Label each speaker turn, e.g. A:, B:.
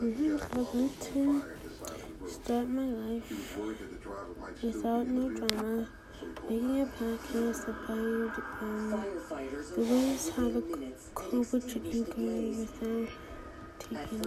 A: I'm going to start my life without no drama, making a podcast about um, the ways how to cope with your anger without taking